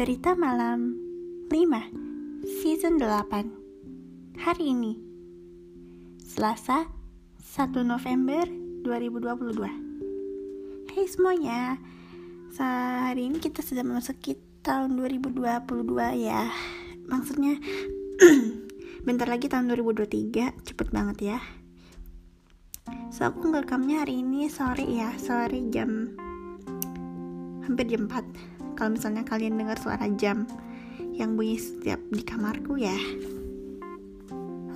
Cerita Malam 5 Season 8 Hari ini Selasa 1 November 2022 Hai semuanya Hari ini kita sudah memasuki tahun 2022 ya. Maksudnya Bentar lagi tahun 2023 Cepet banget ya. So aku ngerekamnya hari ini sore ya Sore jam Hampir jam 4 kalau misalnya kalian dengar suara jam yang bunyi setiap di kamarku ya.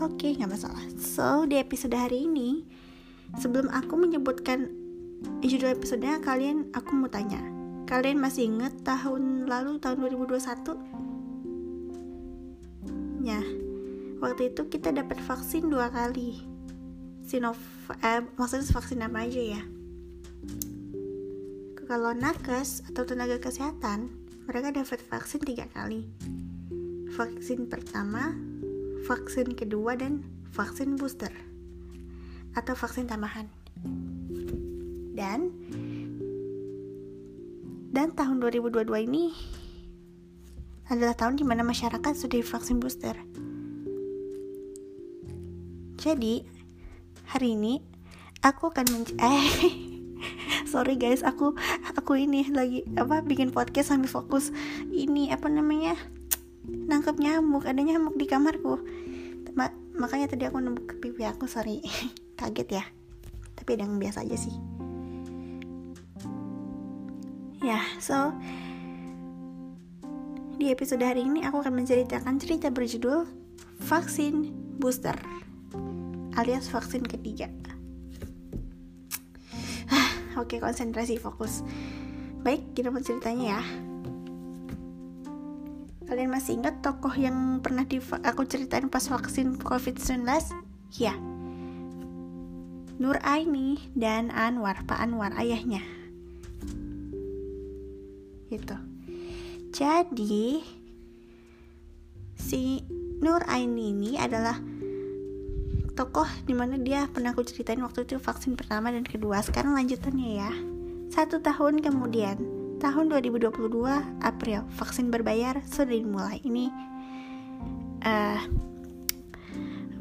Oke okay, nggak masalah. So di episode hari ini sebelum aku menyebutkan judul episodenya kalian aku mau tanya. Kalian masih inget tahun lalu tahun 2021 ya. Waktu itu kita dapat vaksin dua kali. Sinov eh, maksudnya vaksin apa aja ya kalau nakes atau tenaga kesehatan, mereka dapat vaksin tiga kali. Vaksin pertama, vaksin kedua, dan vaksin booster atau vaksin tambahan. Dan dan tahun 2022 ini adalah tahun di mana masyarakat sudah divaksin booster. Jadi, hari ini aku akan men eh sorry guys aku aku ini lagi apa bikin podcast sambil fokus. Ini apa namanya nangkep nyamuk ada nyamuk di kamarku. Ma makanya tadi aku nembuk ke pipi aku sorry. Kaget ya. Tapi yang biasa aja sih. Ya so di episode hari ini aku akan menceritakan cerita berjudul vaksin booster alias vaksin ketiga Oke, konsentrasi, fokus. Baik, kita mau ceritanya ya. Kalian masih ingat tokoh yang pernah di aku ceritain pas vaksin COVID-19? Ya. Nur Aini dan Anwar, Pak Anwar, ayahnya. Gitu. Jadi, si Nur Aini ini adalah tokoh di mana dia pernah aku ceritain waktu itu vaksin pertama dan kedua. Sekarang lanjutannya ya. Satu tahun kemudian tahun 2022 April vaksin berbayar sudah dimulai. Ini uh,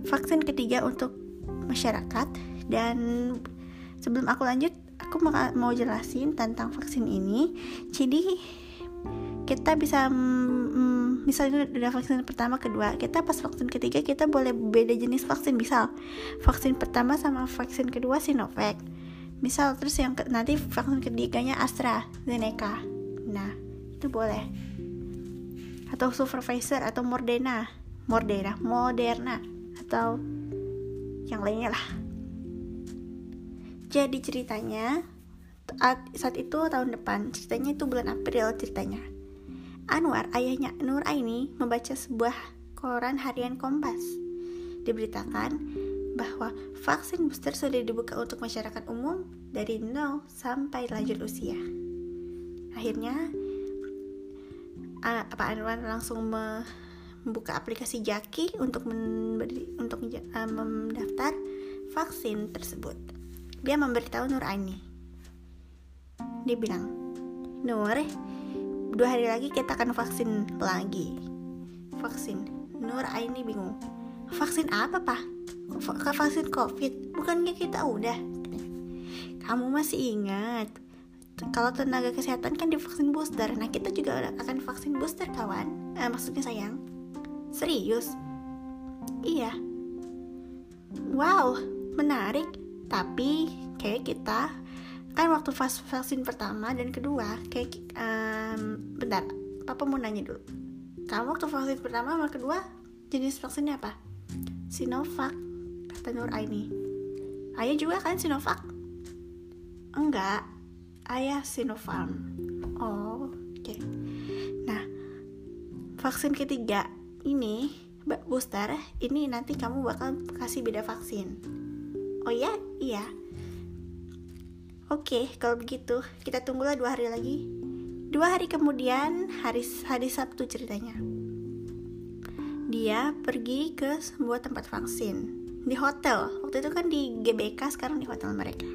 vaksin ketiga untuk masyarakat dan sebelum aku lanjut aku mau jelasin tentang vaksin ini. Jadi kita bisa misalnya udah vaksin pertama kedua. Kita pas vaksin ketiga kita boleh beda jenis vaksin. Misal vaksin pertama sama vaksin kedua Sinovac. Misal terus yang ke, nanti vaksin ketiganya AstraZeneca nah itu boleh. Atau supervisor atau Moderna. Moderna Moderna. Atau yang lainnya lah. Jadi ceritanya saat itu tahun depan. Ceritanya itu bulan April ceritanya Anwar, ayahnya Nur Aini, membaca sebuah koran harian Kompas. Diberitakan bahwa vaksin booster sudah dibuka untuk masyarakat umum dari 0 sampai lanjut usia. Akhirnya, Pak Anwar langsung membuka aplikasi Jaki untuk memberi, untuk uh, mendaftar vaksin tersebut. Dia memberitahu Nur Aini. Dia bilang, Nur, dua hari lagi kita akan vaksin lagi. Vaksin. Nur Aini bingung. Vaksin apa pak? Vaksin covid? Bukannya kita udah? Kamu masih ingat? Kalau tenaga kesehatan kan divaksin booster. Nah kita juga akan vaksin booster kawan. Eh, maksudnya sayang. Serius? Iya. Wow menarik. Tapi kayak kita kan waktu vaksin pertama dan kedua kayak um, bentar papa mau nanya dulu. Kamu waktu vaksin pertama sama kedua jenis vaksinnya apa? Sinovac kata Nur Aini. Ayah juga kan Sinovac? Enggak ayah Sinopharm. Oh oke. Okay. nah vaksin ketiga ini booster ini nanti kamu bakal kasih beda vaksin. Oh iya? Iya Oke, kalau begitu kita tunggulah dua hari lagi. Dua hari kemudian, hari hari Sabtu ceritanya. Dia pergi ke sebuah tempat vaksin di hotel. Waktu itu kan di GBK, sekarang di hotel mereka.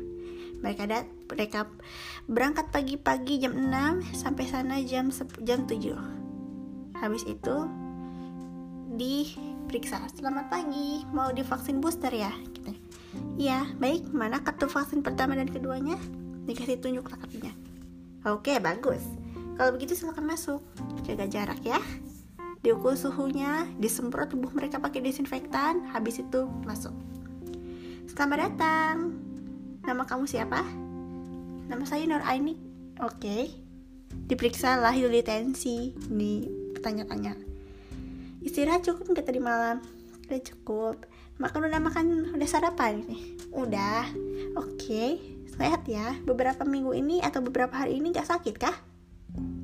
Mereka dat mereka berangkat pagi-pagi jam 6 sampai sana jam jam 7. habis itu diperiksa selamat pagi mau divaksin booster ya iya baik. Mana kartu vaksin pertama dan keduanya? Dikasih tunjuk kartunya oke bagus. Kalau begitu silakan masuk. Jaga jarak ya. Diukur suhunya disemprot tubuh mereka pakai desinfektan habis itu masuk. Selamat datang. Nama kamu siapa? Nama saya Nur Aini. Oke. Diperiksa lah tensi. Nih tanya-tanya istirahat cukup nggak tadi malam? Udah cukup makan udah makan udah sarapan udah. Oke. Okay. sehat ya beberapa minggu ini atau beberapa hari ini gak sakit kah?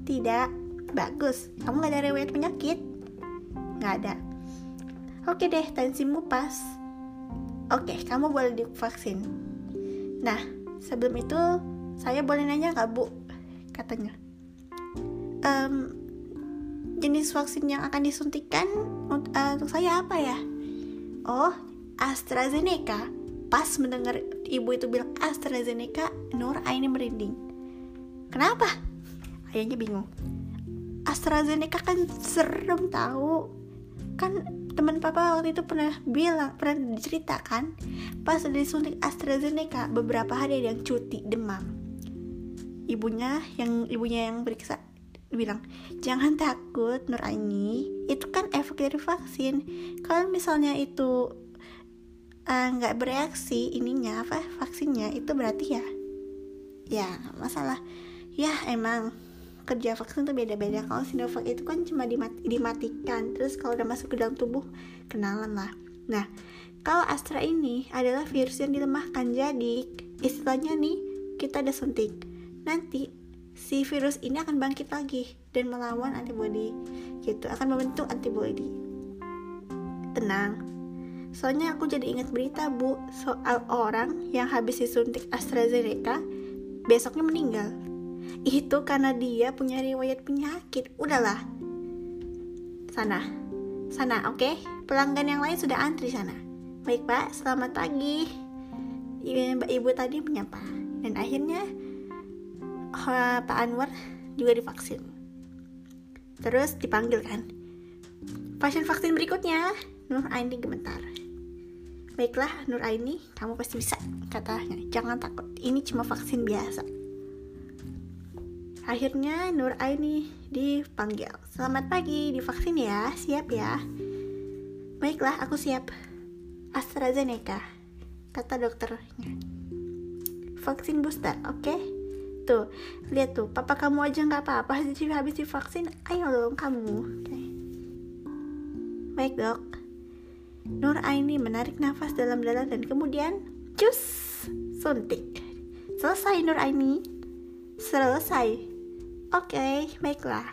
Tidak. Bagus. Kamu gak ada riwayat penyakit? Nggak ada. Oke deh tensimu pas. Oke kamu boleh divaksin. Nah sebelum itu saya boleh nanya nggak bu? Katanya. Um, jenis vaksin yang akan disuntikan uh, untuk saya apa ya? Oh, AstraZeneca. Pas mendengar ibu itu bilang AstraZeneca, Nur Aini merinding. Kenapa? Ayahnya bingung. AstraZeneca kan serem tahu. Kan teman papa waktu itu pernah bilang, pernah diceritakan pas disuntik AstraZeneca beberapa hari ada yang cuti demam. Ibunya yang ibunya yang periksa bilang jangan takut Nur Aini itu kan efek dari vaksin. Kalau misalnya itu eh, nggak uh, bereaksi ininya apa vaksinnya itu berarti ya ya masalah. Ya emang kerja vaksin tuh beda-beda. Kalau Sinovac itu kan cuma dimati dimatikan terus kalau udah masuk ke dalam tubuh kenalan lah. Nah kalau Astra ini adalah virus yang dilemahkan. Jadi istilahnya nih kita ada suntik. Nanti si virus ini akan bangkit lagi dan melawan antibody gitu akan membentuk antibody. Tenang. Soalnya aku jadi ingat berita bu soal orang yang habis disuntik AstraZeneca besoknya meninggal. Itu karena dia punya riwayat penyakit. Udahlah. Sana. Sana oke? Okay? pelanggan yang lain sudah antri sana. Baik pak. Selamat pagi. Mbak ibu tadi menyapa. Dan akhirnya Pak Anwar juga divaksin. Terus dipanggil kan? Pasien vaksin berikutnya Nur Aini gemetar. Baiklah Nur Aini kamu pasti bisa katanya jangan takut ini cuma vaksin biasa. Akhirnya Nur Aini dipanggil. Selamat pagi divaksin ya siap ya. Baiklah aku siap. AstraZeneca kata dokternya. Vaksin booster oke? okay? Tuh lihat tuh papa kamu aja nggak apa-apa habis divaksin ayo dong kamu. Okay. baik dok. Nur Aini menarik nafas dalam-dalam dan kemudian cus suntik. Selesai Nur Aini. Selesai. Oke okay, baiklah.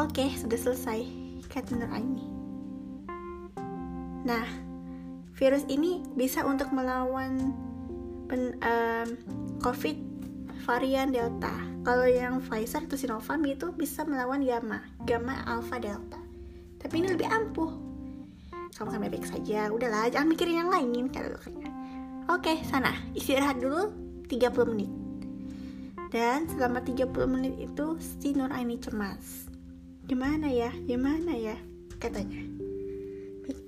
Oke okay, sudah selesai kata Nur Aini. Nah virus ini bisa untuk melawan pen, um, COVID varian Delta. Kalau yang Pfizer atau Sinovac itu bisa melawan gamma, gamma alpha delta. Tapi ini lebih ampuh. Kamu kan baik saja, udahlah, jangan mikirin yang lain kata dokternya. Oke, sana istirahat dulu 30 menit. Dan selama 30 menit itu si Nur Aini cemas. Gimana ya? Gimana ya? Katanya.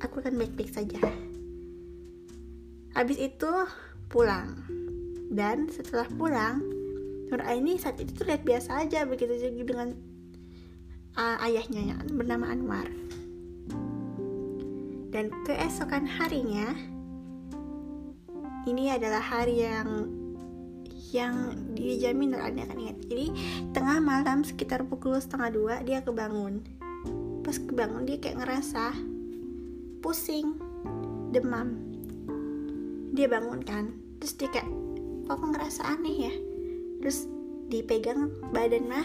Aku akan baik-baik saja. Habis itu pulang dan setelah pulang Nur Aini saat itu terlihat biasa aja begitu juga dengan uh, ayahnya yang bernama Anwar. Dan keesokan harinya ini adalah hari yang yang dijamin Nur Aini akan ingat. Jadi tengah malam sekitar pukul setengah dua dia kebangun. Pas kebangun dia kayak ngerasa pusing demam. Dia bangun kan terus dia kayak kok ngerasa aneh ya terus dipegang badan mah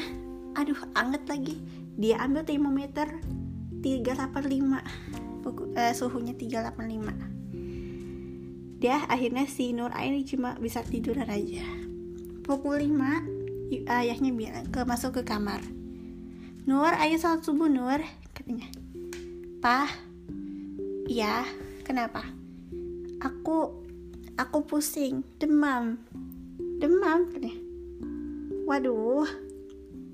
aduh anget lagi. Dia ambil termometer 385 Buku, uh, suhunya 385 dia akhirnya si Nur ini cuma bisa tiduran aja. Pukul 5 ayahnya bilang ke masuk ke kamar. Nur ayo salat subuh Nur katanya. Pah ya kenapa? Aku aku pusing demam. Demam katanya waduh.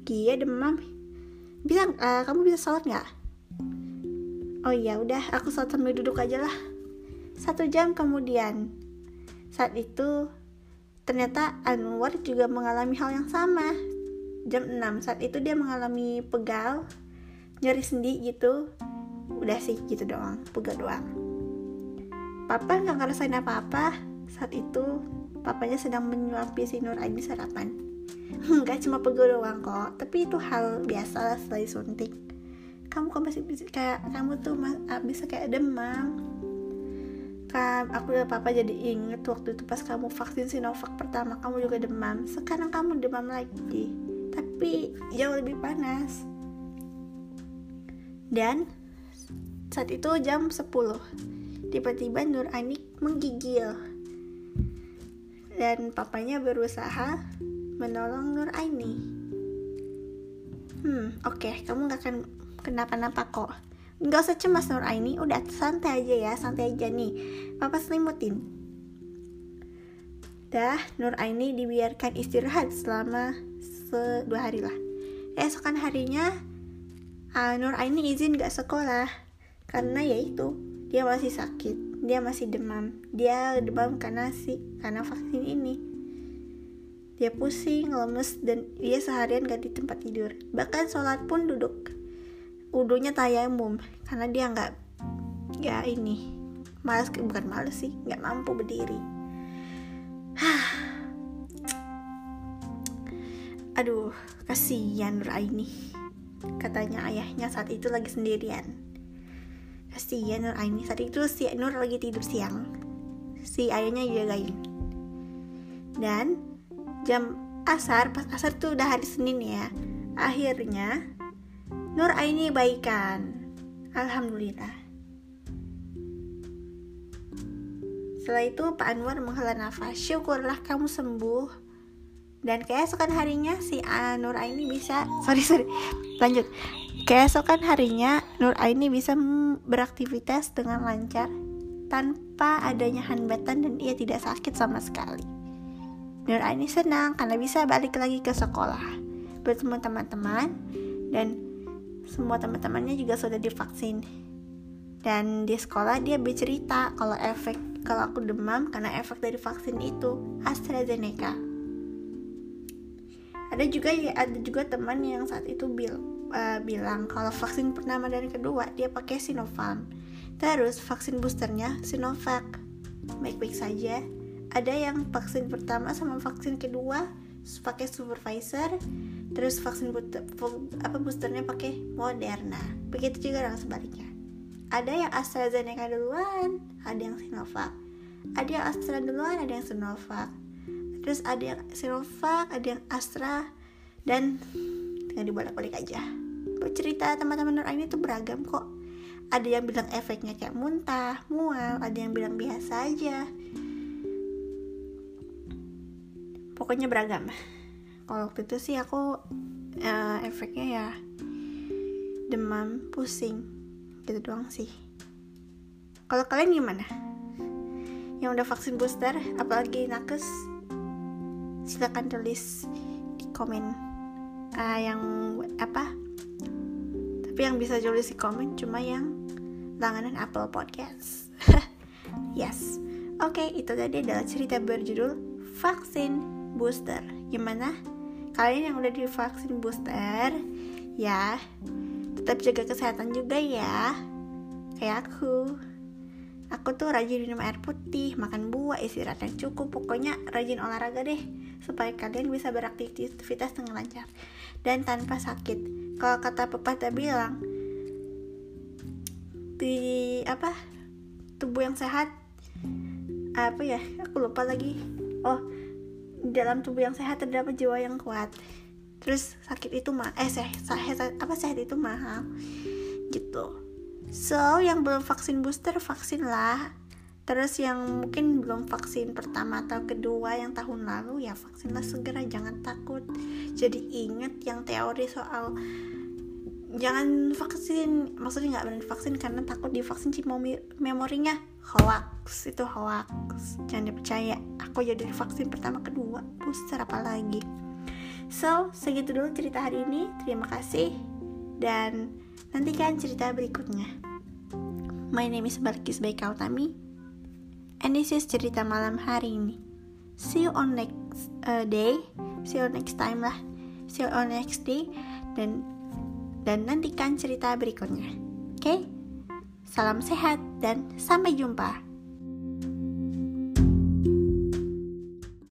Dia demam. Bisa uh, kamu bisa sholat nggak? Oh iya udah aku sholat sambil duduk aja lah. Satu jam kemudian saat itu ternyata Anwar juga mengalami hal yang sama. Jam 6 saat itu dia mengalami pegal nyeri sendi gitu. Udah sih gitu doang pegal doang. Papa nggak ngerasain apa-apa. Saat itu papanya sedang menyuapi si Nur Aini sarapan nggak cuma pegal doang kok tapi itu hal biasa lah setelah disuntik kamu kok masih bisa kayak kamu tuh mas, ah, bisa kayak demam. Kan aku dan papa jadi inget waktu itu pas kamu vaksin Sinovac pertama kamu juga demam. Sekarang kamu demam lagi tapi jauh lebih panas. Dan saat itu jam 10 tiba-tiba Nur Anik menggigil. Dan papanya berusaha menolong Nur Aini. Hmm oke okay, kamu gak akan kenapa-napa kok. Nggak usah cemas Nur Aini. Udah santai aja ya santai aja nih. Papa selimutin. Dah Nur Aini dibiarkan istirahat selama dua hari lah. Esokan harinya uh, Nur Aini izin gak sekolah. Karena ya itu dia masih sakit dia masih demam. Dia demam karena si karena vaksin ini dia pusing lemes dan dia seharian gak di tempat tidur bahkan sholat pun duduk udunya tayamum karena dia nggak ya ini malas bukan malas sih nggak mampu berdiri Aduh, kasihan Nuraini. Katanya ayahnya saat itu lagi sendirian. Kasihan Nuraini. Saat itu si Nur lagi tidur siang. Si ayahnya jagain. Dan jam asar, pas asar tuh udah hari Senin ya. Akhirnya Nur Aini baikan. Alhamdulillah. Setelah itu Pak Anwar menghela nafas. Syukurlah kamu sembuh dan keesokan harinya si Nur Aini bisa sorry sorry lanjut keesokan harinya Nur Aini bisa beraktivitas dengan lancar tanpa adanya hambatan dan ia tidak sakit sama sekali Nur Aini senang karena bisa balik lagi ke sekolah. Bertemu teman-teman dan semua teman-temannya juga sudah divaksin. Dan di sekolah dia bercerita kalau efek kalau aku demam karena efek dari vaksin itu AstraZeneca. Ada juga ya ada juga teman yang saat itu bil, uh, bilang kalau vaksin pertama dan kedua dia pakai Sinovac terus vaksin boosternya Sinovac. Baik-baik saja ada yang vaksin pertama sama vaksin kedua pakai supervisor terus vaksin booster, apa boosternya pakai Moderna. Begitu juga dengan sebaliknya. Ada yang AstraZeneca duluan ada yang Sinovac. Ada yang Astra duluan ada yang Sinovac. Terus ada yang Sinovac ada yang Astra dan tinggal dibolak-balik aja. Cerita teman-teman Nur Aini tuh beragam kok. Ada yang bilang efeknya kayak muntah mual ada yang bilang biasa aja pokoknya beragam. Kalau waktu itu sih aku uh, efeknya ya demam pusing gitu doang sih. Kalau kalian gimana? Yang udah vaksin booster apalagi nakes silahkan tulis di komen. Uh, yang apa? Tapi yang bisa tulis di komen cuma yang langganan Apple Podcast yes. Oke okay, itu tadi adalah cerita berjudul vaksin booster. Gimana? Kalian yang udah divaksin booster ya tetap jaga kesehatan juga ya. Kayak aku. Aku tuh rajin minum air putih, makan buah, istirahat yang cukup, pokoknya rajin olahraga deh supaya kalian bisa beraktivitas dengan lancar dan tanpa sakit. Kalau kata pepatah bilang di apa tubuh yang sehat apa ya aku lupa lagi. Oh dalam tubuh yang sehat terdapat jiwa yang kuat terus sakit itu mah eh sehat, sehat apa sehat itu mahal gitu So, yang belum vaksin booster, vaksin lah. Terus yang mungkin belum vaksin pertama atau kedua yang tahun lalu ya vaksinlah segera jangan takut. Jadi ingat yang teori soal jangan vaksin maksudnya nggak benar vaksin karena takut divaksin sih chip memorinya hoax itu hoax. Jangan dipercaya aku jadi vaksin pertama kedua booster apa lagi so segitu dulu cerita hari ini terima kasih. Dan nantikan cerita berikutnya. My name is Barkis Baikautami and this is cerita malam hari ini. See you on next uh, day see you next time lah. See you on next day dan dan nantikan cerita berikutnya. Oke, salam sehat dan sampai jumpa.